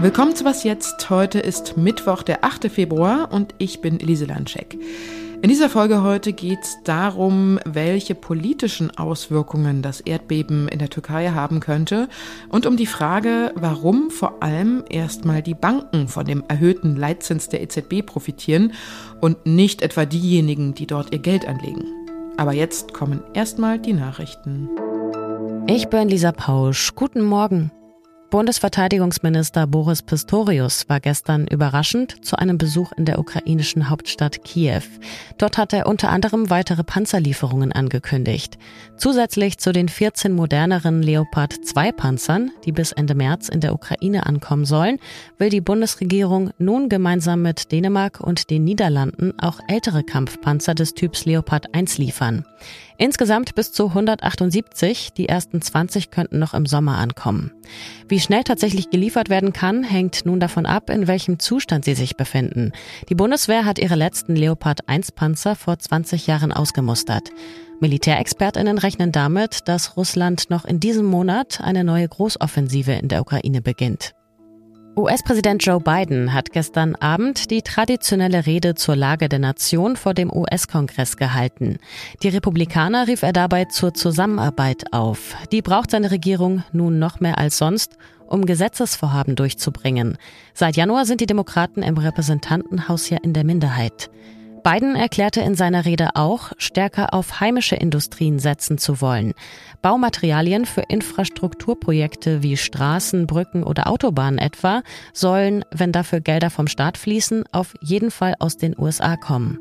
Willkommen zu Was Jetzt. Heute ist Mittwoch, der 8. Februar und ich bin Elise Landscheck. In dieser Folge heute geht es darum, welche politischen Auswirkungen das Erdbeben in der Türkei haben könnte und um die Frage, warum vor allem erstmal die Banken von dem erhöhten Leitzins der EZB profitieren und nicht etwa diejenigen, die dort ihr Geld anlegen. Aber jetzt kommen erstmal die Nachrichten. Ich bin Lisa Pausch. Guten Morgen. Bundesverteidigungsminister Boris Pistorius war gestern überraschend zu einem Besuch in der ukrainischen Hauptstadt Kiew. Dort hat er unter anderem weitere Panzerlieferungen angekündigt. Zusätzlich zu den 14 moderneren Leopard 2 Panzern, die bis Ende März in der Ukraine ankommen sollen, will die Bundesregierung nun gemeinsam mit Dänemark und den Niederlanden auch ältere Kampfpanzer des Typs Leopard 1 liefern. Insgesamt bis zu 178, die ersten 20 könnten noch im Sommer ankommen. Wie schnell tatsächlich geliefert werden kann, hängt nun davon ab, in welchem Zustand sie sich befinden. Die Bundeswehr hat ihre letzten Leopard 1 Panzer vor 20 Jahren ausgemustert. Militärexpertinnen rechnen damit, dass Russland noch in diesem Monat eine neue Großoffensive in der Ukraine beginnt. US-Präsident Joe Biden hat gestern Abend die traditionelle Rede zur Lage der Nation vor dem US-Kongress gehalten. Die Republikaner rief er dabei zur Zusammenarbeit auf. Die braucht seine Regierung nun noch mehr als sonst, um Gesetzesvorhaben durchzubringen. Seit Januar sind die Demokraten im Repräsentantenhaus ja in der Minderheit. Biden erklärte in seiner Rede auch, stärker auf heimische Industrien setzen zu wollen. Baumaterialien für Infrastrukturprojekte wie Straßen, Brücken oder Autobahnen etwa sollen, wenn dafür Gelder vom Staat fließen, auf jeden Fall aus den USA kommen.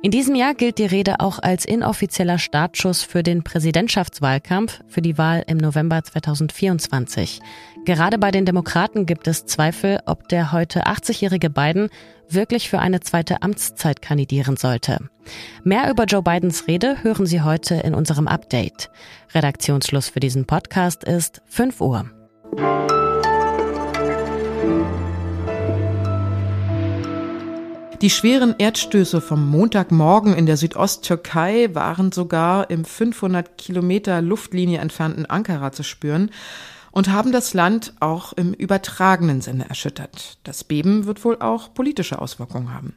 In diesem Jahr gilt die Rede auch als inoffizieller Startschuss für den Präsidentschaftswahlkampf für die Wahl im November 2024. Gerade bei den Demokraten gibt es Zweifel, ob der heute 80-jährige Biden wirklich für eine zweite Amtszeit kandidieren sollte. Mehr über Joe Bidens Rede hören Sie heute in unserem Update. Redaktionsschluss für diesen Podcast ist 5 Uhr. Die schweren Erdstöße vom Montagmorgen in der Südosttürkei waren sogar im 500 Kilometer Luftlinie entfernten Ankara zu spüren und haben das Land auch im übertragenen Sinne erschüttert. Das Beben wird wohl auch politische Auswirkungen haben.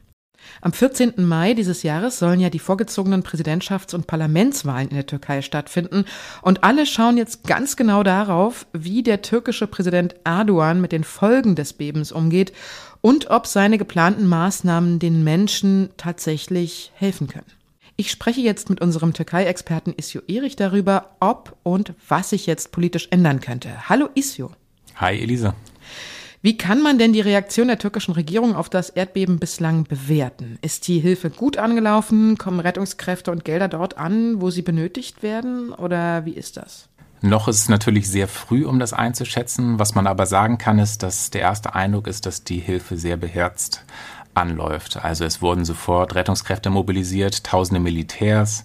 Am 14. Mai dieses Jahres sollen ja die vorgezogenen Präsidentschafts- und Parlamentswahlen in der Türkei stattfinden. Und alle schauen jetzt ganz genau darauf, wie der türkische Präsident Erdogan mit den Folgen des Bebens umgeht und ob seine geplanten Maßnahmen den Menschen tatsächlich helfen können. Ich spreche jetzt mit unserem Türkei-Experten Isio Erich darüber, ob und was sich jetzt politisch ändern könnte. Hallo Isio. Hi Elisa. Wie kann man denn die Reaktion der türkischen Regierung auf das Erdbeben bislang bewerten? Ist die Hilfe gut angelaufen? Kommen Rettungskräfte und Gelder dort an, wo sie benötigt werden? Oder wie ist das? Noch ist es natürlich sehr früh, um das einzuschätzen. Was man aber sagen kann, ist, dass der erste Eindruck ist, dass die Hilfe sehr beherzt anläuft. Also es wurden sofort Rettungskräfte mobilisiert, tausende Militärs.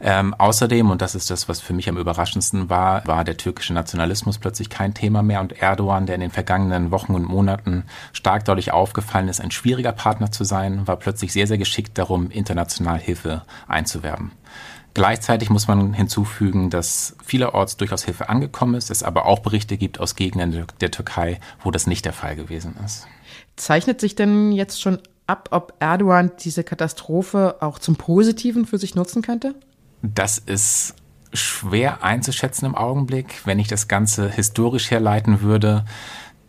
Ähm, außerdem, und das ist das, was für mich am überraschendsten war, war der türkische Nationalismus plötzlich kein Thema mehr und Erdogan, der in den vergangenen Wochen und Monaten stark dadurch aufgefallen ist, ein schwieriger Partner zu sein, war plötzlich sehr, sehr geschickt darum, international Hilfe einzuwerben. Gleichzeitig muss man hinzufügen, dass vielerorts durchaus Hilfe angekommen ist, es aber auch Berichte gibt aus Gegenden der Türkei, wo das nicht der Fall gewesen ist. Zeichnet sich denn jetzt schon ab, ob Erdogan diese Katastrophe auch zum Positiven für sich nutzen könnte? Das ist schwer einzuschätzen im Augenblick. Wenn ich das Ganze historisch herleiten würde,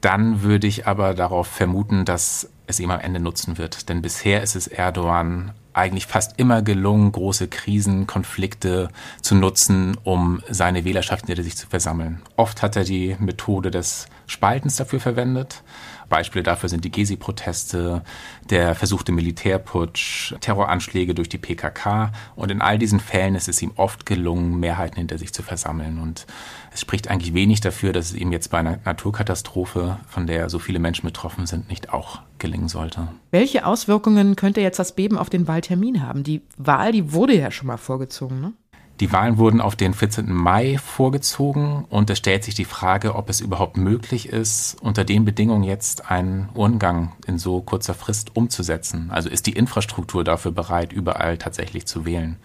dann würde ich aber darauf vermuten, dass es ihm am Ende nutzen wird. Denn bisher ist es Erdogan eigentlich fast immer gelungen, große Krisen, Konflikte zu nutzen, um seine Wählerschaft hinter sich zu versammeln. Oft hat er die Methode des Spaltens dafür verwendet. Beispiele dafür sind die Gezi-Proteste, der versuchte Militärputsch, Terroranschläge durch die PKK. Und in all diesen Fällen ist es ihm oft gelungen, Mehrheiten hinter sich zu versammeln. Und es spricht eigentlich wenig dafür, dass es ihm jetzt bei einer Naturkatastrophe, von der so viele Menschen betroffen sind, nicht auch gelingen sollte. Welche Auswirkungen könnte jetzt das Beben auf den Wahltermin haben? Die Wahl, die wurde ja schon mal vorgezogen, ne? Die Wahlen wurden auf den 14. Mai vorgezogen und es stellt sich die Frage, ob es überhaupt möglich ist, unter den Bedingungen jetzt einen Urngang in so kurzer Frist umzusetzen. Also ist die Infrastruktur dafür bereit, überall tatsächlich zu wählen.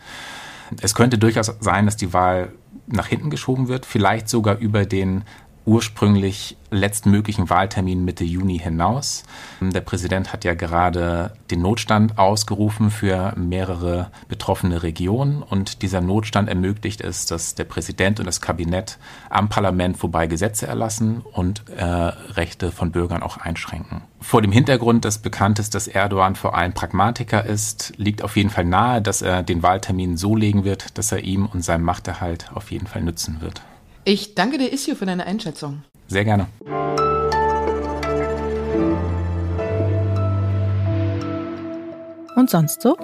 Es könnte durchaus sein, dass die Wahl nach hinten geschoben wird, vielleicht sogar über den ursprünglich letztmöglichen Wahltermin Mitte Juni hinaus. Der Präsident hat ja gerade den Notstand ausgerufen für mehrere betroffene Regionen und dieser Notstand ermöglicht es, dass der Präsident und das Kabinett am Parlament vorbei Gesetze erlassen und äh, Rechte von Bürgern auch einschränken. Vor dem Hintergrund, dass bekannt ist, dass Erdogan vor allem Pragmatiker ist, liegt auf jeden Fall nahe, dass er den Wahltermin so legen wird, dass er ihm und seinem Machterhalt auf jeden Fall nützen wird. Ich danke dir, Issio, für deine Einschätzung. Sehr gerne. Und sonst so?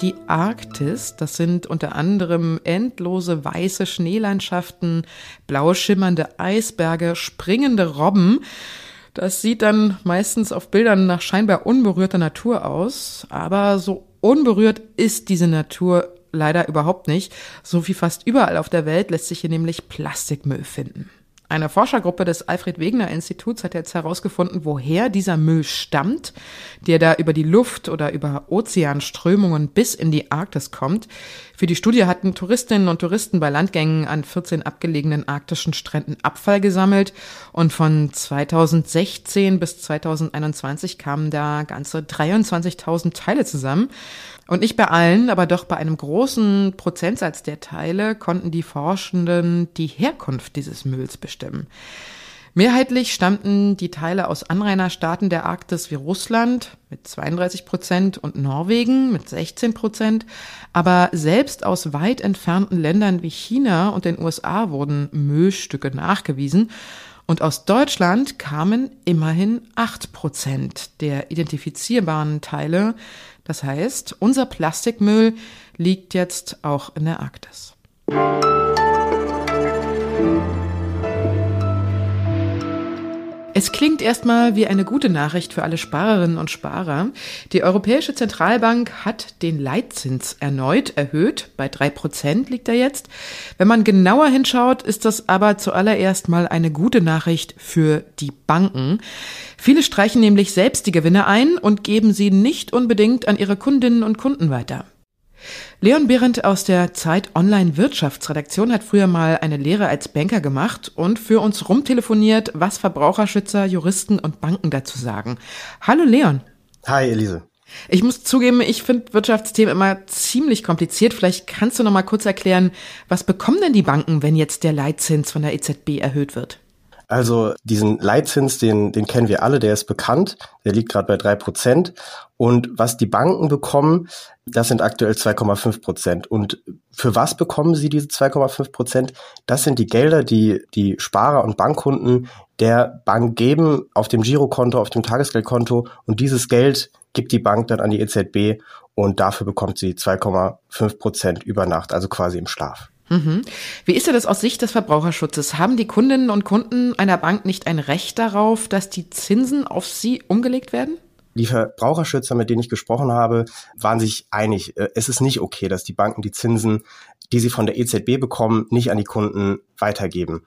Die Arktis, das sind unter anderem endlose weiße Schneelandschaften, blau schimmernde Eisberge, springende Robben. Das sieht dann meistens auf Bildern nach scheinbar unberührter Natur aus, aber so unberührt ist diese Natur leider überhaupt nicht. So wie fast überall auf der Welt lässt sich hier nämlich Plastikmüll finden. Eine Forschergruppe des Alfred Wegener Instituts hat jetzt herausgefunden, woher dieser Müll stammt, der da über die Luft oder über Ozeanströmungen bis in die Arktis kommt. Für die Studie hatten Touristinnen und Touristen bei Landgängen an 14 abgelegenen arktischen Stränden Abfall gesammelt und von 2016 bis 2021 kamen da ganze 23.000 Teile zusammen. Und nicht bei allen, aber doch bei einem großen Prozentsatz der Teile konnten die Forschenden die Herkunft dieses Mülls bestimmen. Mehrheitlich stammten die Teile aus Anrainerstaaten der Arktis wie Russland mit 32 Prozent und Norwegen mit 16 Prozent. Aber selbst aus weit entfernten Ländern wie China und den USA wurden Müllstücke nachgewiesen. Und aus Deutschland kamen immerhin 8 Prozent der identifizierbaren Teile, das heißt, unser Plastikmüll liegt jetzt auch in der Arktis. Es klingt erstmal wie eine gute Nachricht für alle Sparerinnen und Sparer. Die Europäische Zentralbank hat den Leitzins erneut erhöht. Bei drei Prozent liegt er jetzt. Wenn man genauer hinschaut, ist das aber zuallererst mal eine gute Nachricht für die Banken. Viele streichen nämlich selbst die Gewinne ein und geben sie nicht unbedingt an ihre Kundinnen und Kunden weiter. Leon Behrendt aus der Zeit Online Wirtschaftsredaktion hat früher mal eine Lehre als Banker gemacht und für uns rumtelefoniert, was Verbraucherschützer, Juristen und Banken dazu sagen. Hallo Leon. Hi Elise. Ich muss zugeben, ich finde Wirtschaftsthemen immer ziemlich kompliziert. Vielleicht kannst du noch mal kurz erklären, was bekommen denn die Banken, wenn jetzt der Leitzins von der EZB erhöht wird? Also diesen Leitzins, den, den kennen wir alle, der ist bekannt, der liegt gerade bei drei Prozent. Und was die Banken bekommen, das sind aktuell 2,5 Prozent. Und für was bekommen sie diese 2,5 Prozent? Das sind die Gelder, die die Sparer und Bankkunden der Bank geben auf dem Girokonto, auf dem Tagesgeldkonto. Und dieses Geld gibt die Bank dann an die EZB und dafür bekommt sie 2,5 Prozent über Nacht, also quasi im Schlaf. Mhm. Wie ist das aus Sicht des Verbraucherschutzes? Haben die Kundinnen und Kunden einer Bank nicht ein Recht darauf, dass die Zinsen auf sie umgelegt werden? Die Verbraucherschützer, mit denen ich gesprochen habe, waren sich einig. Äh, es ist nicht okay, dass die Banken die Zinsen, die sie von der EZB bekommen, nicht an die Kunden weitergeben.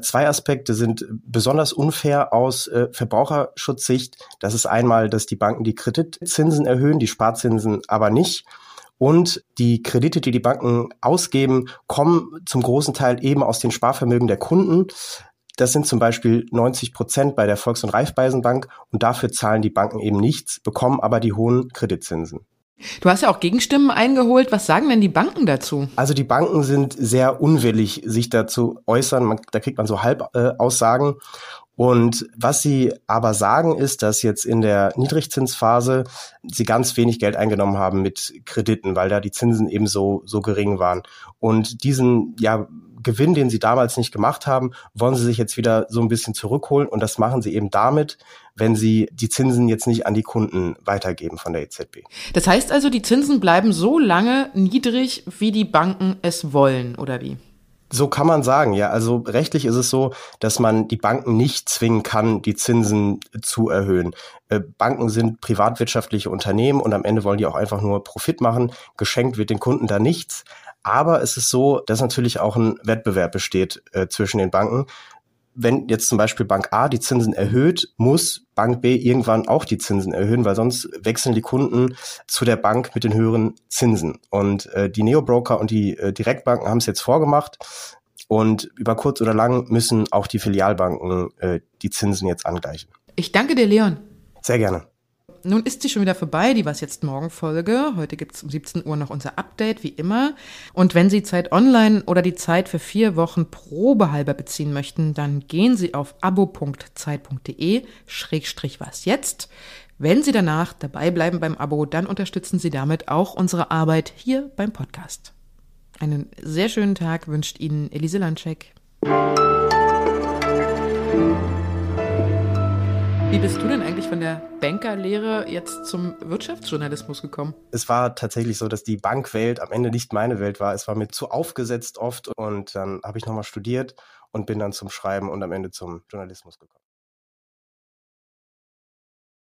Zwei Aspekte sind besonders unfair aus äh, Verbraucherschutzsicht. Das ist einmal, dass die Banken die Kreditzinsen erhöhen, die Sparzinsen aber nicht. Und die Kredite, die die Banken ausgeben, kommen zum großen Teil eben aus den Sparvermögen der Kunden. Das sind zum Beispiel 90 Prozent bei der Volks- und Raiffeisenbank und dafür zahlen die Banken eben nichts, bekommen aber die hohen Kreditzinsen. Du hast ja auch Gegenstimmen eingeholt. Was sagen denn die Banken dazu? Also die Banken sind sehr unwillig, sich dazu äußern. Man, da kriegt man so Halbaussagen. Äh, und was sie aber sagen, ist, dass jetzt in der Niedrigzinsphase sie ganz wenig Geld eingenommen haben mit Krediten, weil da die Zinsen eben so, so gering waren. Und diesen, ja, Gewinn, den sie damals nicht gemacht haben, wollen sie sich jetzt wieder so ein bisschen zurückholen. Und das machen sie eben damit, wenn sie die Zinsen jetzt nicht an die Kunden weitergeben von der EZB. Das heißt also, die Zinsen bleiben so lange niedrig, wie die Banken es wollen, oder wie? So kann man sagen, ja. Also rechtlich ist es so, dass man die Banken nicht zwingen kann, die Zinsen zu erhöhen. Äh, Banken sind privatwirtschaftliche Unternehmen und am Ende wollen die auch einfach nur Profit machen. Geschenkt wird den Kunden da nichts. Aber es ist so, dass natürlich auch ein Wettbewerb besteht äh, zwischen den Banken wenn jetzt zum Beispiel Bank A die Zinsen erhöht, muss Bank B irgendwann auch die Zinsen erhöhen, weil sonst wechseln die Kunden zu der Bank mit den höheren Zinsen. Und äh, die Neobroker und die äh, Direktbanken haben es jetzt vorgemacht. Und über kurz oder lang müssen auch die Filialbanken äh, die Zinsen jetzt angleichen. Ich danke dir, Leon. Sehr gerne. Nun ist sie schon wieder vorbei, die Was jetzt morgen Folge. Heute gibt's um 17 Uhr noch unser Update, wie immer. Und wenn Sie Zeit online oder die Zeit für vier Wochen probehalber beziehen möchten, dann gehen Sie auf abo.zeit.de schrägstrich was jetzt. Wenn Sie danach dabei bleiben beim Abo, dann unterstützen Sie damit auch unsere Arbeit hier beim Podcast. Einen sehr schönen Tag wünscht Ihnen Elise Landscheck. Wie bist du denn eigentlich von der Bankerlehre jetzt zum Wirtschaftsjournalismus gekommen? Es war tatsächlich so, dass die Bankwelt am Ende nicht meine Welt war. Es war mir zu aufgesetzt oft und dann habe ich nochmal studiert und bin dann zum Schreiben und am Ende zum Journalismus gekommen.